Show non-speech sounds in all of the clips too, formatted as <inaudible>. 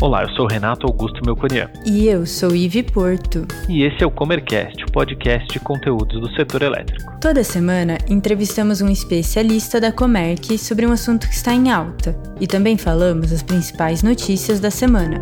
Olá, eu sou Renato Augusto Melconian. E eu sou Ive Porto. E esse é o Comercast, o podcast de conteúdos do setor elétrico. Toda semana entrevistamos um especialista da Comerc sobre um assunto que está em alta e também falamos as principais notícias da semana.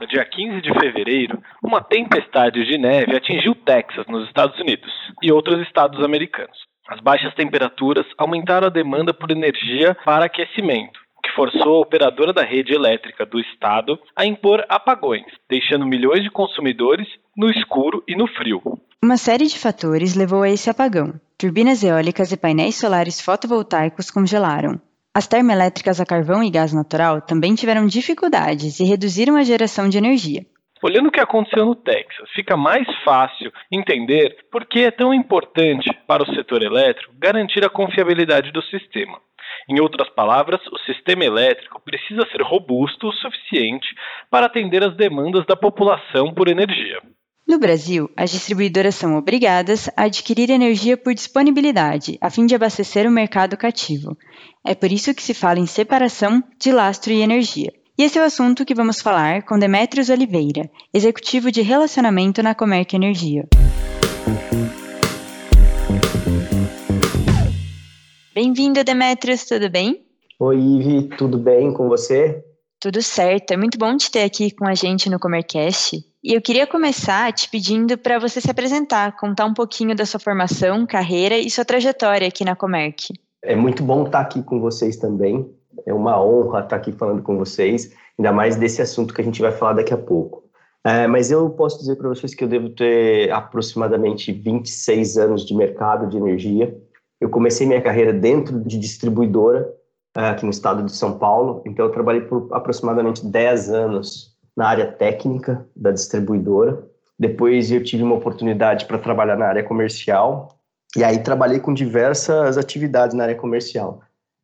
No dia 15 de fevereiro, uma tempestade de neve atingiu Texas, nos Estados Unidos, e outros estados americanos. As baixas temperaturas aumentaram a demanda por energia para aquecimento que forçou a operadora da rede elétrica do estado a impor apagões, deixando milhões de consumidores no escuro e no frio. Uma série de fatores levou a esse apagão. Turbinas eólicas e painéis solares fotovoltaicos congelaram. As termoelétricas a carvão e gás natural também tiveram dificuldades e reduziram a geração de energia. Olhando o que aconteceu no Texas, fica mais fácil entender por que é tão importante para o setor elétrico garantir a confiabilidade do sistema. Em outras palavras, o sistema elétrico precisa ser robusto o suficiente para atender às demandas da população por energia. No Brasil, as distribuidoras são obrigadas a adquirir energia por disponibilidade, a fim de abastecer o mercado cativo. É por isso que se fala em separação de lastro e energia. E esse é o assunto que vamos falar com Demetrios Oliveira, executivo de relacionamento na Comerc Energia. Bem-vindo, Demetrios, tudo bem? Oi, Ivi, tudo bem com você? Tudo certo, é muito bom te ter aqui com a gente no Comercast. E eu queria começar te pedindo para você se apresentar, contar um pouquinho da sua formação, carreira e sua trajetória aqui na Comerc. É muito bom estar aqui com vocês também. É uma honra estar aqui falando com vocês, ainda mais desse assunto que a gente vai falar daqui a pouco. É, mas eu posso dizer para vocês que eu devo ter aproximadamente 26 anos de mercado de energia. Eu comecei minha carreira dentro de distribuidora eh, aqui no estado de São Paulo, então eu trabalhei por aproximadamente 10 anos na área técnica da distribuidora. Depois eu tive uma oportunidade para trabalhar na área comercial e aí trabalhei com diversas atividades na área comercial,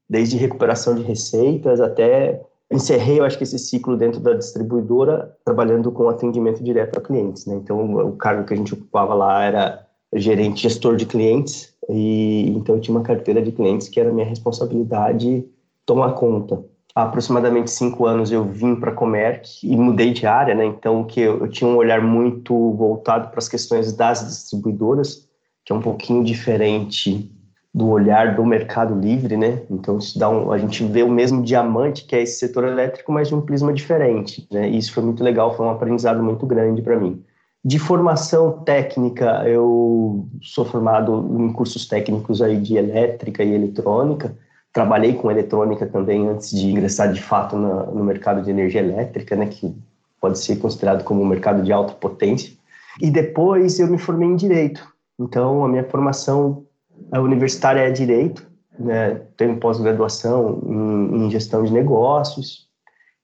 desde recuperação de receitas até encerrei, eu acho que esse ciclo dentro da distribuidora, trabalhando com atendimento direto a clientes. Né? Então, o cargo que a gente ocupava lá era gerente gestor de clientes, e então eu tinha uma carteira de clientes que era minha responsabilidade tomar conta. Há aproximadamente cinco anos eu vim para a Comerc e mudei de área, né? Então que eu, eu tinha um olhar muito voltado para as questões das distribuidoras, que é um pouquinho diferente do olhar do mercado livre, né? Então isso dá um, a gente vê o mesmo diamante que é esse setor elétrico, mas de um prisma diferente, né? E isso foi muito legal, foi um aprendizado muito grande para mim. De formação técnica, eu sou formado em cursos técnicos aí de elétrica e eletrônica. Trabalhei com eletrônica também antes de ingressar de fato no mercado de energia elétrica, né, que pode ser considerado como um mercado de alta potência. E depois eu me formei em direito. Então, a minha formação universitária é direito, né, tenho pós-graduação em, em gestão de negócios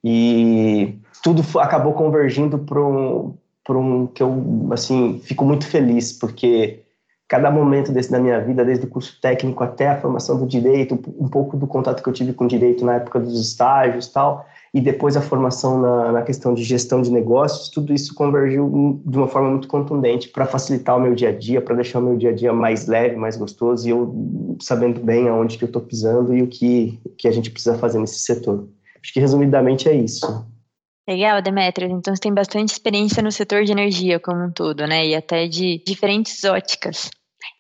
e tudo acabou convergindo para um, por um que eu assim fico muito feliz porque cada momento desse da minha vida, desde o curso técnico até a formação do direito, um pouco do contato que eu tive com o direito na época dos estágios, tal, e depois a formação na, na questão de gestão de negócios, tudo isso convergiu de uma forma muito contundente para facilitar o meu dia a dia, para deixar o meu dia a dia mais leve, mais gostoso e eu sabendo bem aonde que eu estou pisando e o que que a gente precisa fazer nesse setor. Acho que resumidamente é isso. Legal, Demetrios. Então você tem bastante experiência no setor de energia como um todo, né? E até de diferentes óticas.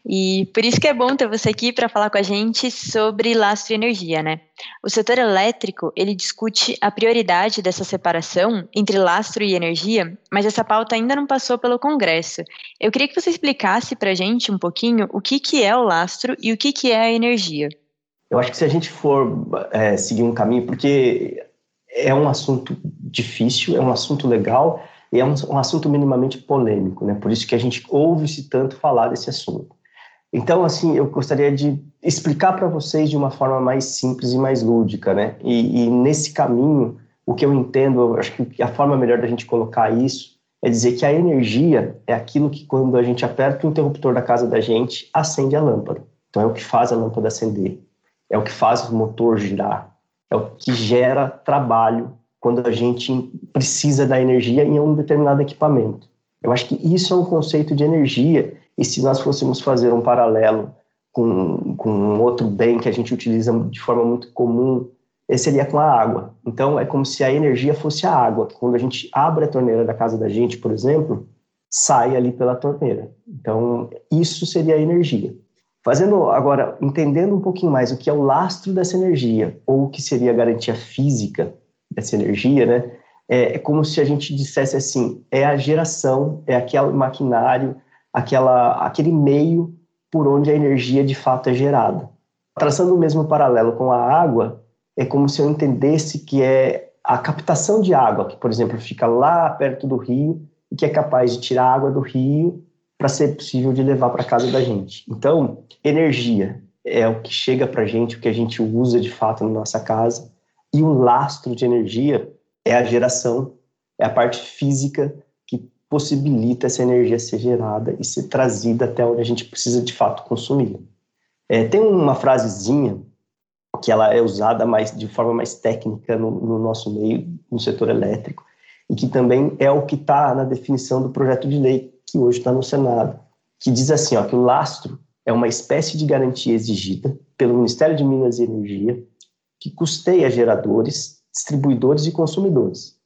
E por isso que é bom ter você aqui para falar com a gente sobre lastro e energia, né? O setor elétrico, ele discute a prioridade dessa separação entre lastro e energia, mas essa pauta ainda não passou pelo Congresso. Eu queria que você explicasse para a gente um pouquinho o que, que é o lastro e o que, que é a energia. Eu acho que se a gente for é, seguir um caminho, porque é um assunto difícil, é um assunto legal e é um, um assunto minimamente polêmico, né? Por isso que a gente ouve-se tanto falar desse assunto. Então, assim, eu gostaria de explicar para vocês de uma forma mais simples e mais lúdica, né? E, e, nesse caminho, o que eu entendo, eu acho que a forma melhor da gente colocar isso é dizer que a energia é aquilo que quando a gente aperta o interruptor da casa da gente, acende a lâmpada. Então é o que faz a lâmpada acender, é o que faz o motor girar, é o que gera trabalho quando a gente precisa da energia em um determinado equipamento. Eu acho que isso é um conceito de energia, e se nós fôssemos fazer um paralelo com, com um outro bem que a gente utiliza de forma muito comum seria com a água. Então, é como se a energia fosse a água. Quando a gente abre a torneira da casa da gente, por exemplo, sai ali pela torneira. Então, isso seria a energia. Fazendo agora, entendendo um pouquinho mais o que é o lastro dessa energia, ou o que seria a garantia física dessa energia, né? É, é como se a gente dissesse assim: é a geração, é aquele maquinário, aquela, aquele meio por onde a energia de fato é gerada. Traçando o mesmo paralelo com a água, é como se eu entendesse que é a captação de água, que, por exemplo, fica lá perto do rio e que é capaz de tirar a água do rio para ser possível de levar para casa da gente. Então, energia é o que chega para a gente, o que a gente usa de fato na nossa casa, e o lastro de energia é a geração, é a parte física que possibilita essa energia ser gerada e ser trazida até onde a gente precisa de fato consumir. É, tem uma frasezinha que ela é usada mais de forma mais técnica no, no nosso meio, no setor elétrico, e que também é o que está na definição do projeto de lei que hoje está no Senado, que diz assim, ó, que o lastro é uma espécie de garantia exigida pelo Ministério de Minas e Energia que custeia geradores, distribuidores e consumidores.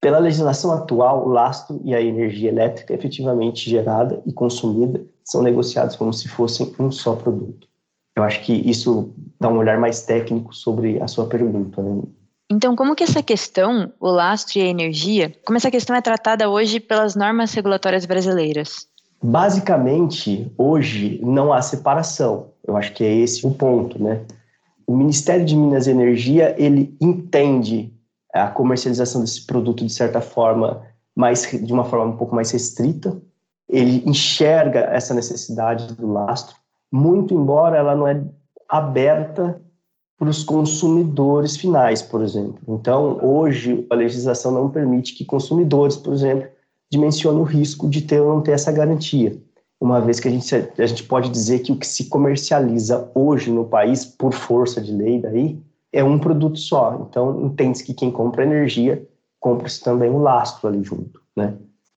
Pela legislação atual, o lastro e a energia elétrica efetivamente gerada e consumida são negociados como se fossem um só produto. Eu acho que isso dá um olhar mais técnico sobre a sua pergunta. Né? Então, como que essa questão, o lastro e a energia, como essa questão é tratada hoje pelas normas regulatórias brasileiras? Basicamente, hoje não há separação. Eu acho que é esse o ponto, né? O Ministério de Minas e Energia, ele entende a comercialização desse produto de certa forma, mais de uma forma um pouco mais restrita. Ele enxerga essa necessidade do lastro muito embora ela não é aberta para os consumidores finais, por exemplo. Então, hoje, a legislação não permite que consumidores, por exemplo, dimensionem o risco de ter ou não ter essa garantia. Uma vez que a gente, a gente pode dizer que o que se comercializa hoje no país, por força de lei daí, é um produto só. Então, entende-se que quem compra energia, compra-se também o lastro ali junto, né?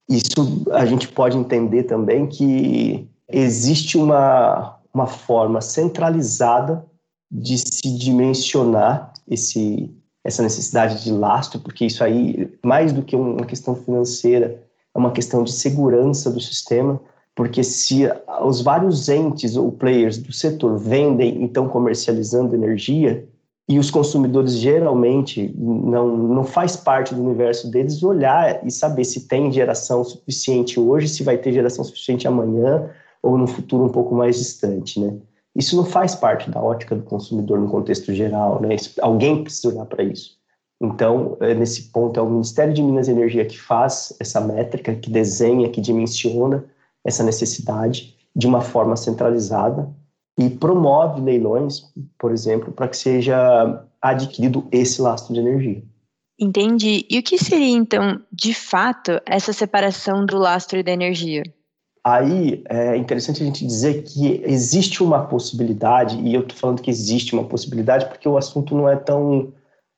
Isso a gente pode entender também que existe uma, uma forma centralizada de se dimensionar esse, essa necessidade de lastro, porque isso aí, mais do que uma questão financeira, é uma questão de segurança do sistema, porque se os vários entes ou players do setor vendem, então comercializando energia, e os consumidores geralmente não, não faz parte do universo deles olhar e saber se tem geração suficiente hoje, se vai ter geração suficiente amanhã, ou num futuro um pouco mais distante, né? Isso não faz parte da ótica do consumidor no contexto geral, né? Alguém precisa olhar para isso. Então, é, nesse ponto, é o Ministério de Minas e Energia que faz essa métrica, que desenha, que dimensiona essa necessidade de uma forma centralizada e promove leilões, por exemplo, para que seja adquirido esse lastro de energia. Entendi. E o que seria, então, de fato, essa separação do lastro e da energia? Aí é interessante a gente dizer que existe uma possibilidade, e eu estou falando que existe uma possibilidade porque o assunto não é tão.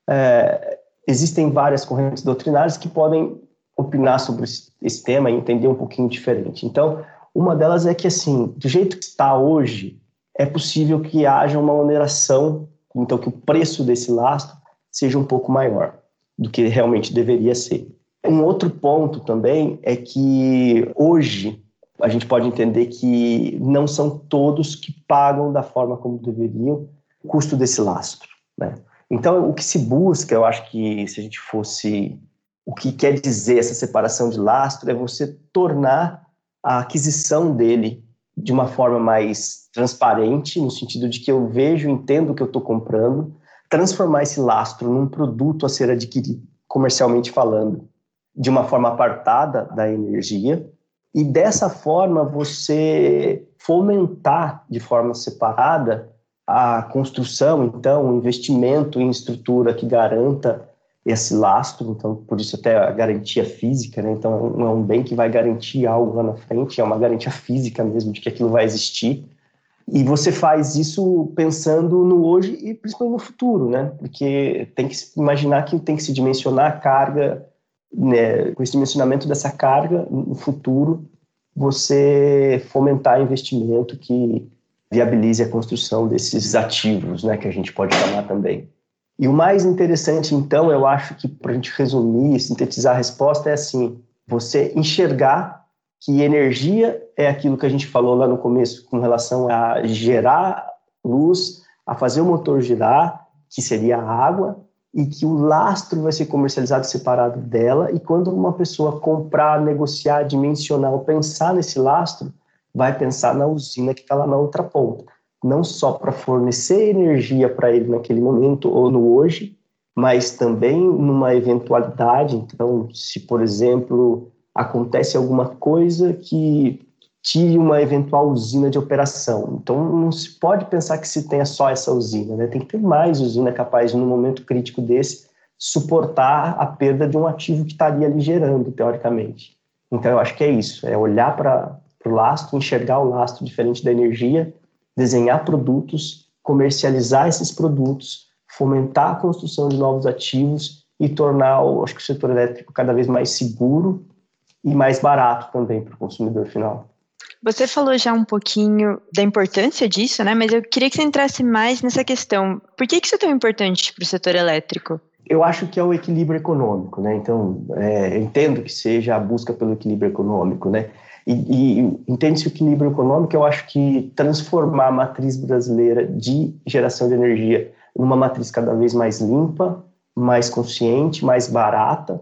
É, existem várias correntes doutrinárias que podem opinar sobre esse tema e entender um pouquinho diferente. Então, uma delas é que, assim, do jeito que está hoje, é possível que haja uma oneração, então que o preço desse lastro seja um pouco maior do que realmente deveria ser. Um outro ponto também é que hoje a gente pode entender que não são todos que pagam da forma como deveriam o custo desse lastro. Né? Então, o que se busca, eu acho que se a gente fosse. O que quer dizer essa separação de lastro é você tornar a aquisição dele de uma forma mais transparente, no sentido de que eu vejo, entendo o que eu estou comprando, transformar esse lastro num produto a ser adquirido, comercialmente falando, de uma forma apartada da energia, e dessa forma você fomentar de forma separada a construção, então, o investimento em estrutura que garanta esse lastro, então, por isso até a garantia física, né? Então, não é um bem que vai garantir algo lá na frente, é uma garantia física mesmo de que aquilo vai existir. E você faz isso pensando no hoje e principalmente no futuro, né? Porque tem que imaginar que tem que se dimensionar a carga né, com esse dimensionamento dessa carga no futuro, você fomentar investimento que viabilize a construção desses ativos, né, que a gente pode chamar também. E o mais interessante, então, eu acho que para a gente resumir, sintetizar a resposta, é assim: você enxergar que energia é aquilo que a gente falou lá no começo com relação a gerar luz, a fazer o motor girar, que seria a água, e que o lastro vai ser comercializado separado dela. E quando uma pessoa comprar, negociar, dimensionar ou pensar nesse lastro, vai pensar na usina que está lá na outra ponta. Não só para fornecer energia para ele naquele momento ou no hoje, mas também numa eventualidade. Então, se, por exemplo, acontece alguma coisa que tire uma eventual usina de operação. Então, não se pode pensar que se tenha só essa usina, né? Tem que ter mais usina capaz, num momento crítico desse, suportar a perda de um ativo que estaria ali gerando, teoricamente. Então, eu acho que é isso, é olhar para o lastro, enxergar o lastro diferente da energia, desenhar produtos, comercializar esses produtos, fomentar a construção de novos ativos e tornar, acho que o setor elétrico cada vez mais seguro e mais barato também para o consumidor final. Você falou já um pouquinho da importância disso, né? Mas eu queria que você entrasse mais nessa questão. Por que, isso é tão importante para o setor elétrico? Eu acho que é o equilíbrio econômico, né? Então, é, entendo que seja a busca pelo equilíbrio econômico, né? E, e entende-se o equilíbrio econômico, eu acho que transformar a matriz brasileira de geração de energia numa matriz cada vez mais limpa, mais consciente, mais barata,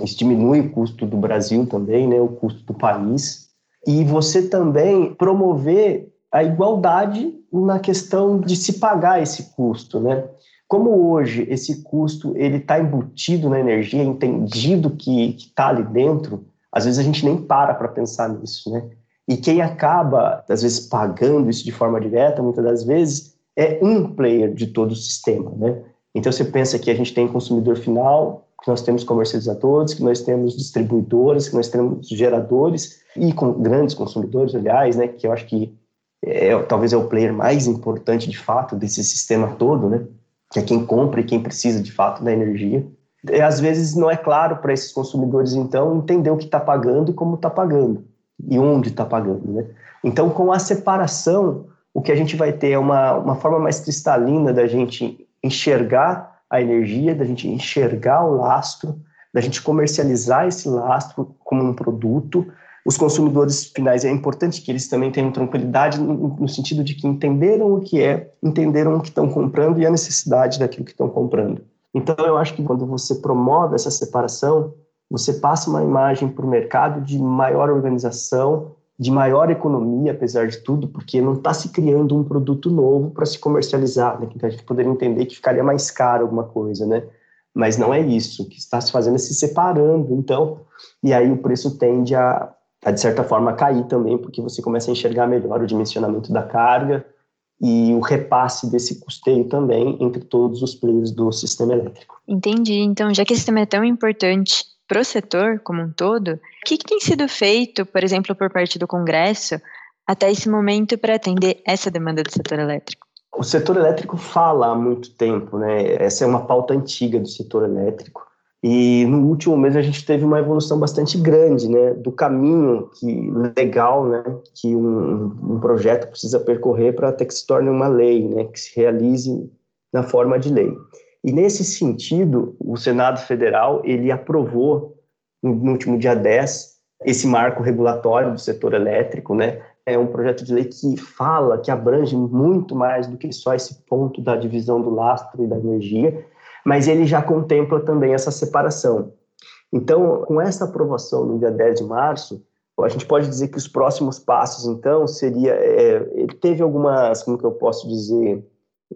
isso diminui o custo do Brasil também, né? O custo do país e você também promover a igualdade na questão de se pagar esse custo, né? Como hoje esse custo ele está embutido na energia, entendido que está ali dentro, às vezes a gente nem para para pensar nisso, né? E quem acaba, às vezes, pagando isso de forma direta, muitas das vezes, é um player de todo o sistema, né? Então você pensa que a gente tem consumidor final, que nós temos comercializadores, que nós temos distribuidores, que nós temos geradores e com grandes consumidores, aliás, né, que eu acho que é, talvez é o player mais importante de fato desse sistema todo, né, que é quem compra e quem precisa de fato da energia. E, às vezes não é claro para esses consumidores, então, entender o que está pagando e como está pagando e onde está pagando, né. Então, com a separação, o que a gente vai ter é uma, uma forma mais cristalina da gente enxergar a energia, da gente enxergar o lastro, da gente comercializar esse lastro como um produto. Os consumidores finais é importante que eles também tenham tranquilidade no, no sentido de que entenderam o que é, entenderam o que estão comprando e a necessidade daquilo que estão comprando. Então, eu acho que quando você promove essa separação, você passa uma imagem para o mercado de maior organização, de maior economia, apesar de tudo, porque não está se criando um produto novo para se comercializar, né? Então a gente poderia entender que ficaria mais caro alguma coisa, né? Mas não é isso, o que está se fazendo é se separando, então, e aí o preço tende a, a de certa forma, cair também, porque você começa a enxergar melhor o dimensionamento da carga e o repasse desse custeio também entre todos os players do sistema elétrico. Entendi. Então, já que esse tema é tão importante, para o setor como um todo, o que, que tem sido feito, por exemplo, por parte do Congresso, até esse momento para atender essa demanda do setor elétrico? O setor elétrico fala há muito tempo, né? Essa é uma pauta antiga do setor elétrico. E no último mês a gente teve uma evolução bastante grande, né, do caminho que legal, né, que um, um projeto precisa percorrer para até que se torne uma lei, né, que se realize na forma de lei. E nesse sentido, o Senado Federal ele aprovou no último dia 10 esse marco regulatório do setor elétrico, né? É um projeto de lei que fala, que abrange muito mais do que só esse ponto da divisão do lastro e da energia, mas ele já contempla também essa separação. Então, com essa aprovação no dia 10 de março, a gente pode dizer que os próximos passos, então, seria. É, ele teve algumas, como que eu posso dizer,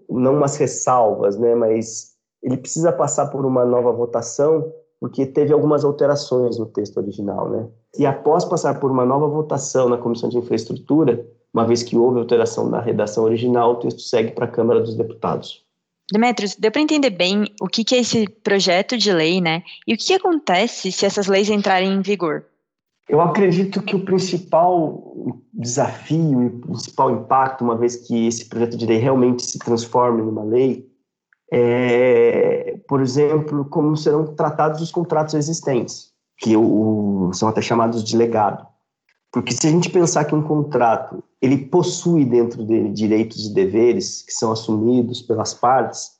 não umas ressalvas, né, mas ele precisa passar por uma nova votação, porque teve algumas alterações no texto original, né? E após passar por uma nova votação na Comissão de Infraestrutura, uma vez que houve alteração na redação original, o texto segue para a Câmara dos Deputados. Demetrios, deu para entender bem o que, que é esse projeto de lei, né? E o que acontece se essas leis entrarem em vigor? Eu acredito que o principal desafio e o principal impacto, uma vez que esse projeto de lei realmente se transforme numa lei, é, por exemplo, como serão tratados os contratos existentes, que o, são até chamados de legado. Porque se a gente pensar que um contrato ele possui dentro dele direitos e deveres que são assumidos pelas partes,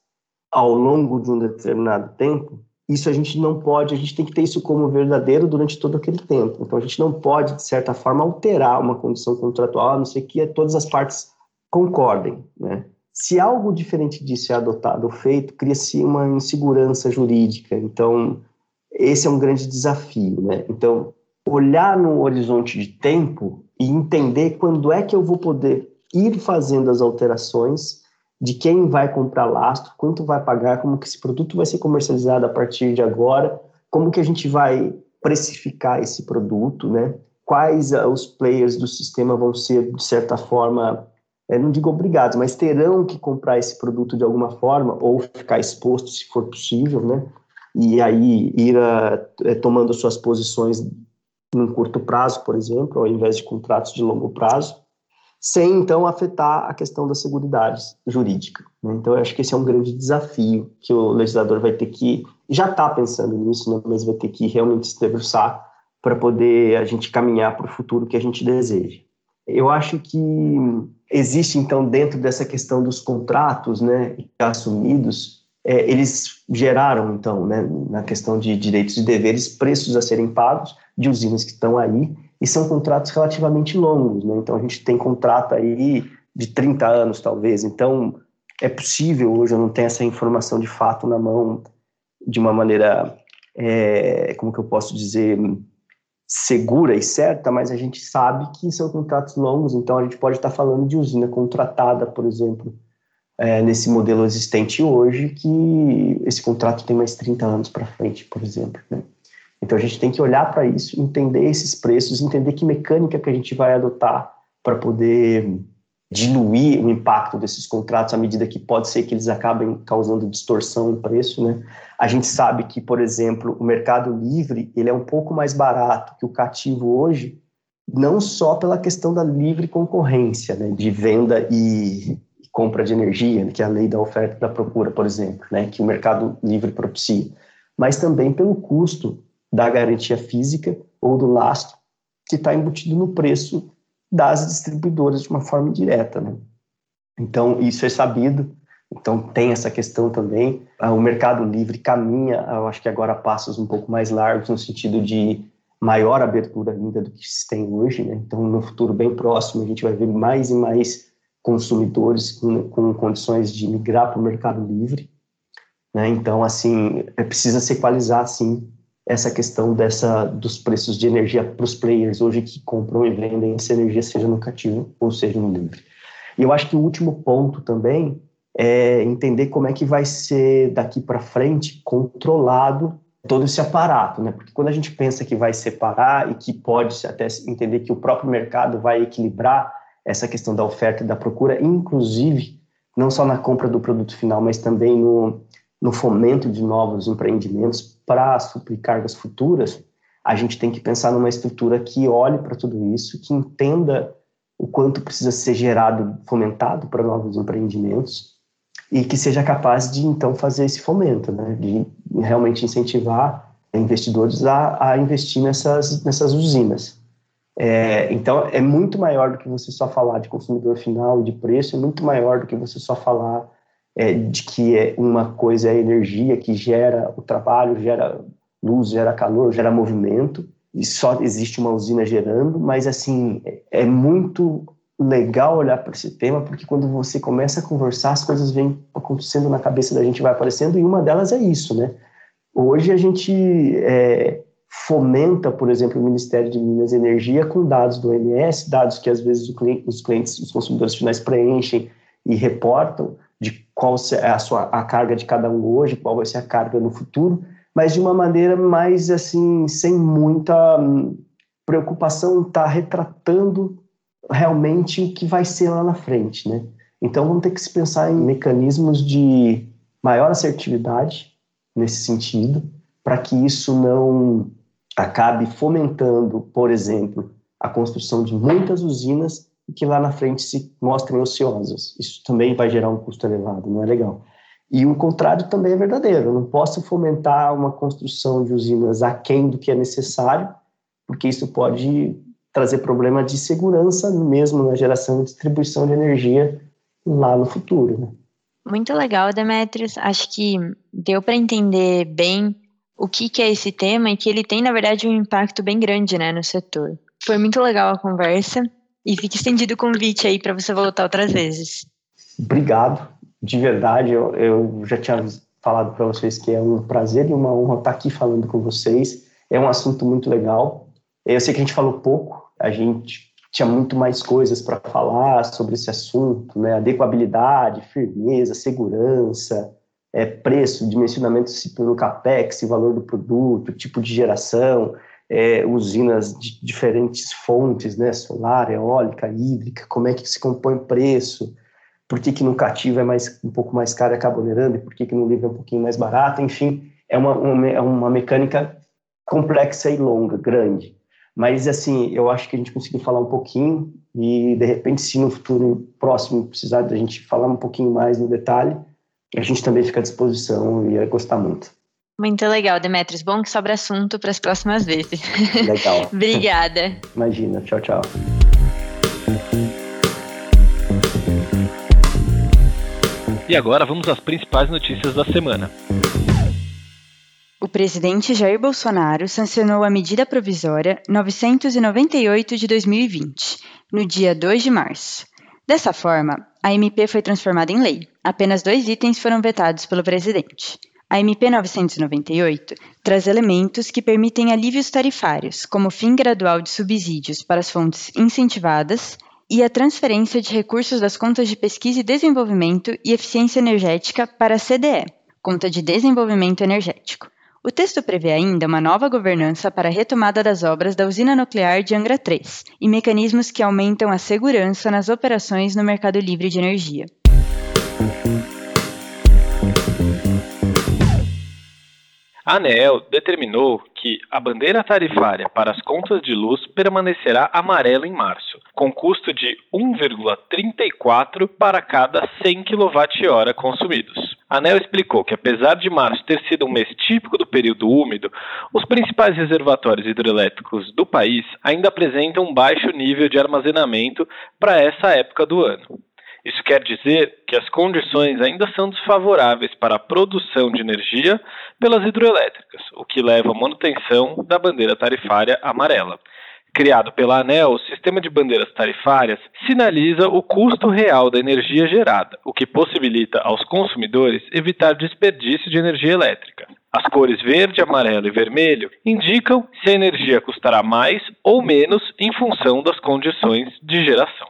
ao longo de um determinado tempo, isso a gente não pode, a gente tem que ter isso como verdadeiro durante todo aquele tempo. Então a gente não pode, de certa forma, alterar uma condição contratual, a não ser que todas as partes concordem, né? Se algo diferente disso é adotado ou feito, cria-se uma insegurança jurídica. Então, esse é um grande desafio, né? Então, olhar no horizonte de tempo e entender quando é que eu vou poder ir fazendo as alterações de quem vai comprar lastro, quanto vai pagar, como que esse produto vai ser comercializado a partir de agora, como que a gente vai precificar esse produto, né? Quais uh, os players do sistema vão ser, de certa forma, é, não digo obrigados, mas terão que comprar esse produto de alguma forma ou ficar exposto, se for possível, né? E aí ir uh, tomando suas posições num curto prazo, por exemplo, ao invés de contratos de longo prazo sem então afetar a questão da segurança jurídica. Né? Então, eu acho que esse é um grande desafio que o legislador vai ter que, já está pensando nisso, né? mas vai ter que realmente se debruçar para poder a gente caminhar para o futuro que a gente deseja. Eu acho que existe, então, dentro dessa questão dos contratos né, assumidos, é, eles geraram, então, né, na questão de direitos e deveres, preços a serem pagos de usinas que estão aí, e são contratos relativamente longos, né? Então a gente tem contrato aí de 30 anos, talvez. Então é possível, hoje eu não tenho essa informação de fato na mão de uma maneira, é, como que eu posso dizer, segura e certa, mas a gente sabe que são contratos longos, então a gente pode estar falando de usina contratada, por exemplo, é, nesse modelo existente hoje, que esse contrato tem mais 30 anos para frente, por exemplo. Né? Então a gente tem que olhar para isso, entender esses preços, entender que mecânica que a gente vai adotar para poder diluir o impacto desses contratos à medida que pode ser que eles acabem causando distorção no preço, né? A gente sabe que, por exemplo, o mercado livre, ele é um pouco mais barato que o cativo hoje, não só pela questão da livre concorrência, né, de venda e compra de energia, que é a lei da oferta e da procura, por exemplo, né, que o mercado livre propicia, mas também pelo custo da garantia física ou do lastro que está embutido no preço das distribuidoras de uma forma direta. Né? Então, isso é sabido. Então, tem essa questão também. Ah, o mercado livre caminha, eu acho que agora, passos um pouco mais largos, no sentido de maior abertura ainda do que se tem hoje. Né? Então, no futuro bem próximo, a gente vai ver mais e mais consumidores com, com condições de migrar para o mercado livre. Né? Então, assim, é, precisa se equalizar, sim, essa questão dessa dos preços de energia para os players hoje que compram e vendem essa energia, seja no cativo ou seja no livre. E eu acho que o último ponto também é entender como é que vai ser daqui para frente controlado todo esse aparato, né? Porque quando a gente pensa que vai separar e que pode até entender que o próprio mercado vai equilibrar essa questão da oferta e da procura, inclusive não só na compra do produto final, mas também no, no fomento de novos empreendimentos para suprir cargas futuras, a gente tem que pensar numa estrutura que olhe para tudo isso, que entenda o quanto precisa ser gerado, fomentado para novos empreendimentos e que seja capaz de então fazer esse fomento, né? de realmente incentivar investidores a, a investir nessas, nessas usinas. É, então, é muito maior do que você só falar de consumidor final e de preço, é muito maior do que você só falar é, de que é uma coisa é energia que gera o trabalho, gera luz, gera calor, gera movimento, e só existe uma usina gerando, mas assim, é, é muito legal olhar para esse tema, porque quando você começa a conversar, as coisas vêm acontecendo na cabeça da gente, vai aparecendo, e uma delas é isso, né? Hoje a gente é, fomenta, por exemplo, o Ministério de Minas e Energia com dados do OMS, dados que às vezes os clientes, os consumidores finais preenchem e reportam, qual é a sua a carga de cada um hoje, qual vai ser a carga no futuro, mas de uma maneira mais assim, sem muita hum, preocupação em estar tá retratando realmente o que vai ser lá na frente, né? Então vamos ter que se pensar em mecanismos de maior assertividade nesse sentido, para que isso não acabe fomentando, por exemplo, a construção de muitas usinas e que lá na frente se mostrem ociosas. Isso também vai gerar um custo elevado, não é legal. E o contrário também é verdadeiro. Eu não posso fomentar uma construção de usinas aquém do que é necessário, porque isso pode trazer problema de segurança mesmo na geração e distribuição de energia lá no futuro. Né? Muito legal, Demetrios. Acho que deu para entender bem o que, que é esse tema e que ele tem, na verdade, um impacto bem grande né, no setor. Foi muito legal a conversa e fica estendido o convite aí para você voltar outras vezes. Obrigado, de verdade. Eu, eu já tinha falado para vocês que é um prazer e uma honra estar aqui falando com vocês. É um assunto muito legal. Eu sei que a gente falou pouco, a gente tinha muito mais coisas para falar sobre esse assunto, né? Adequabilidade, firmeza, segurança, é, preço, dimensionamento pelo capex, valor do produto, tipo de geração, é, usinas de diferentes fontes, né? Solar, eólica, hídrica, como é que se compõe preço, por que, que no cativo é mais, um pouco mais caro e acaba onerando, e por que, que no livre é um pouquinho mais barato, enfim, é uma, uma, é uma mecânica complexa e longa, grande. Mas, assim, eu acho que a gente conseguiu falar um pouquinho e, de repente, se no futuro próximo precisar da gente falar um pouquinho mais no detalhe, a gente também fica à disposição e ia gostar muito. Muito legal, Demetrios. Bom que sobra assunto para as próximas vezes. Legal. <laughs> Obrigada. Imagina. Tchau, tchau. E agora vamos às principais notícias da semana. O presidente Jair Bolsonaro sancionou a medida provisória 998 de 2020, no dia 2 de março. Dessa forma, a MP foi transformada em lei. Apenas dois itens foram vetados pelo presidente. A MP 998 traz elementos que permitem alívios tarifários, como o fim gradual de subsídios para as fontes incentivadas e a transferência de recursos das contas de pesquisa e desenvolvimento e eficiência energética para a CDE, Conta de Desenvolvimento Energético. O texto prevê ainda uma nova governança para a retomada das obras da usina nuclear de Angra 3 e mecanismos que aumentam a segurança nas operações no mercado livre de energia. A ANEEL determinou que a bandeira tarifária para as contas de luz permanecerá amarela em março, com custo de 1,34 para cada 100 kWh consumidos. A ANEL explicou que, apesar de março ter sido um mês típico do período úmido, os principais reservatórios hidrelétricos do país ainda apresentam um baixo nível de armazenamento para essa época do ano. Isso quer dizer que as condições ainda são desfavoráveis para a produção de energia pelas hidroelétricas, o que leva à manutenção da bandeira tarifária amarela. Criado pela ANEL, o sistema de bandeiras tarifárias sinaliza o custo real da energia gerada, o que possibilita aos consumidores evitar desperdício de energia elétrica. As cores verde, amarelo e vermelho indicam se a energia custará mais ou menos em função das condições de geração.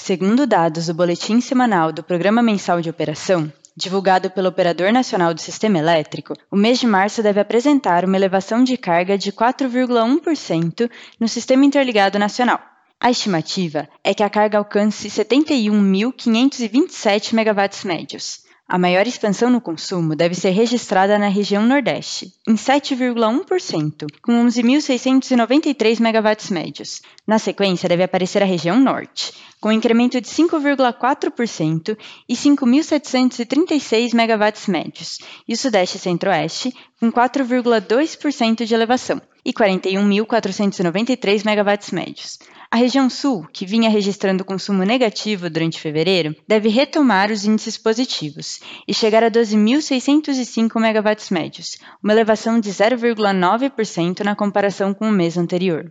Segundo dados do Boletim Semanal do Programa Mensal de Operação, divulgado pelo Operador Nacional do Sistema Elétrico, o mês de março deve apresentar uma elevação de carga de 4,1% no Sistema Interligado Nacional. A estimativa é que a carga alcance 71.527 megawatts médios. A maior expansão no consumo deve ser registrada na região Nordeste, em 7,1%, com 11.693 megawatts médios. Na sequência, deve aparecer a região Norte, com incremento de 5,4% e 5.736 megawatts médios, e Sudeste e Centro-Oeste, com 4,2% de elevação e 41.493 megawatts médios. A região sul, que vinha registrando consumo negativo durante fevereiro, deve retomar os índices positivos e chegar a 12.605 megawatts médios, uma elevação de 0,9% na comparação com o mês anterior.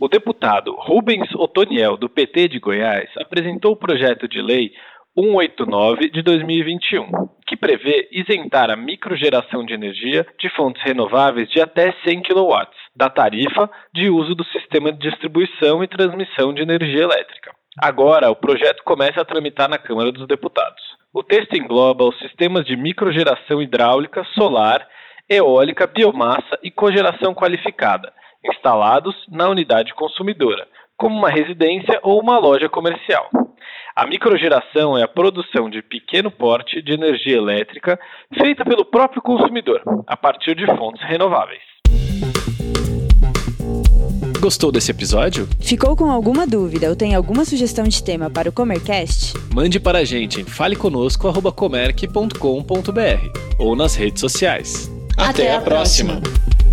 O deputado Rubens Otoniel, do PT de Goiás, apresentou o projeto de lei 189 de 2021, que prevê isentar a microgeração de energia de fontes renováveis de até 100 kW da tarifa de uso do sistema de distribuição e transmissão de energia elétrica. Agora, o projeto começa a tramitar na Câmara dos Deputados. O texto engloba os sistemas de microgeração hidráulica, solar, eólica, biomassa e cogeração qualificada, instalados na unidade consumidora, como uma residência ou uma loja comercial. A microgeração é a produção de pequeno porte de energia elétrica feita pelo próprio consumidor, a partir de fontes renováveis. Gostou desse episódio? Ficou com alguma dúvida ou tem alguma sugestão de tema para o Comercast? Mande para a gente em faleconosco.comerc.com.br ou nas redes sociais. Até, Até a, próxima. próxima.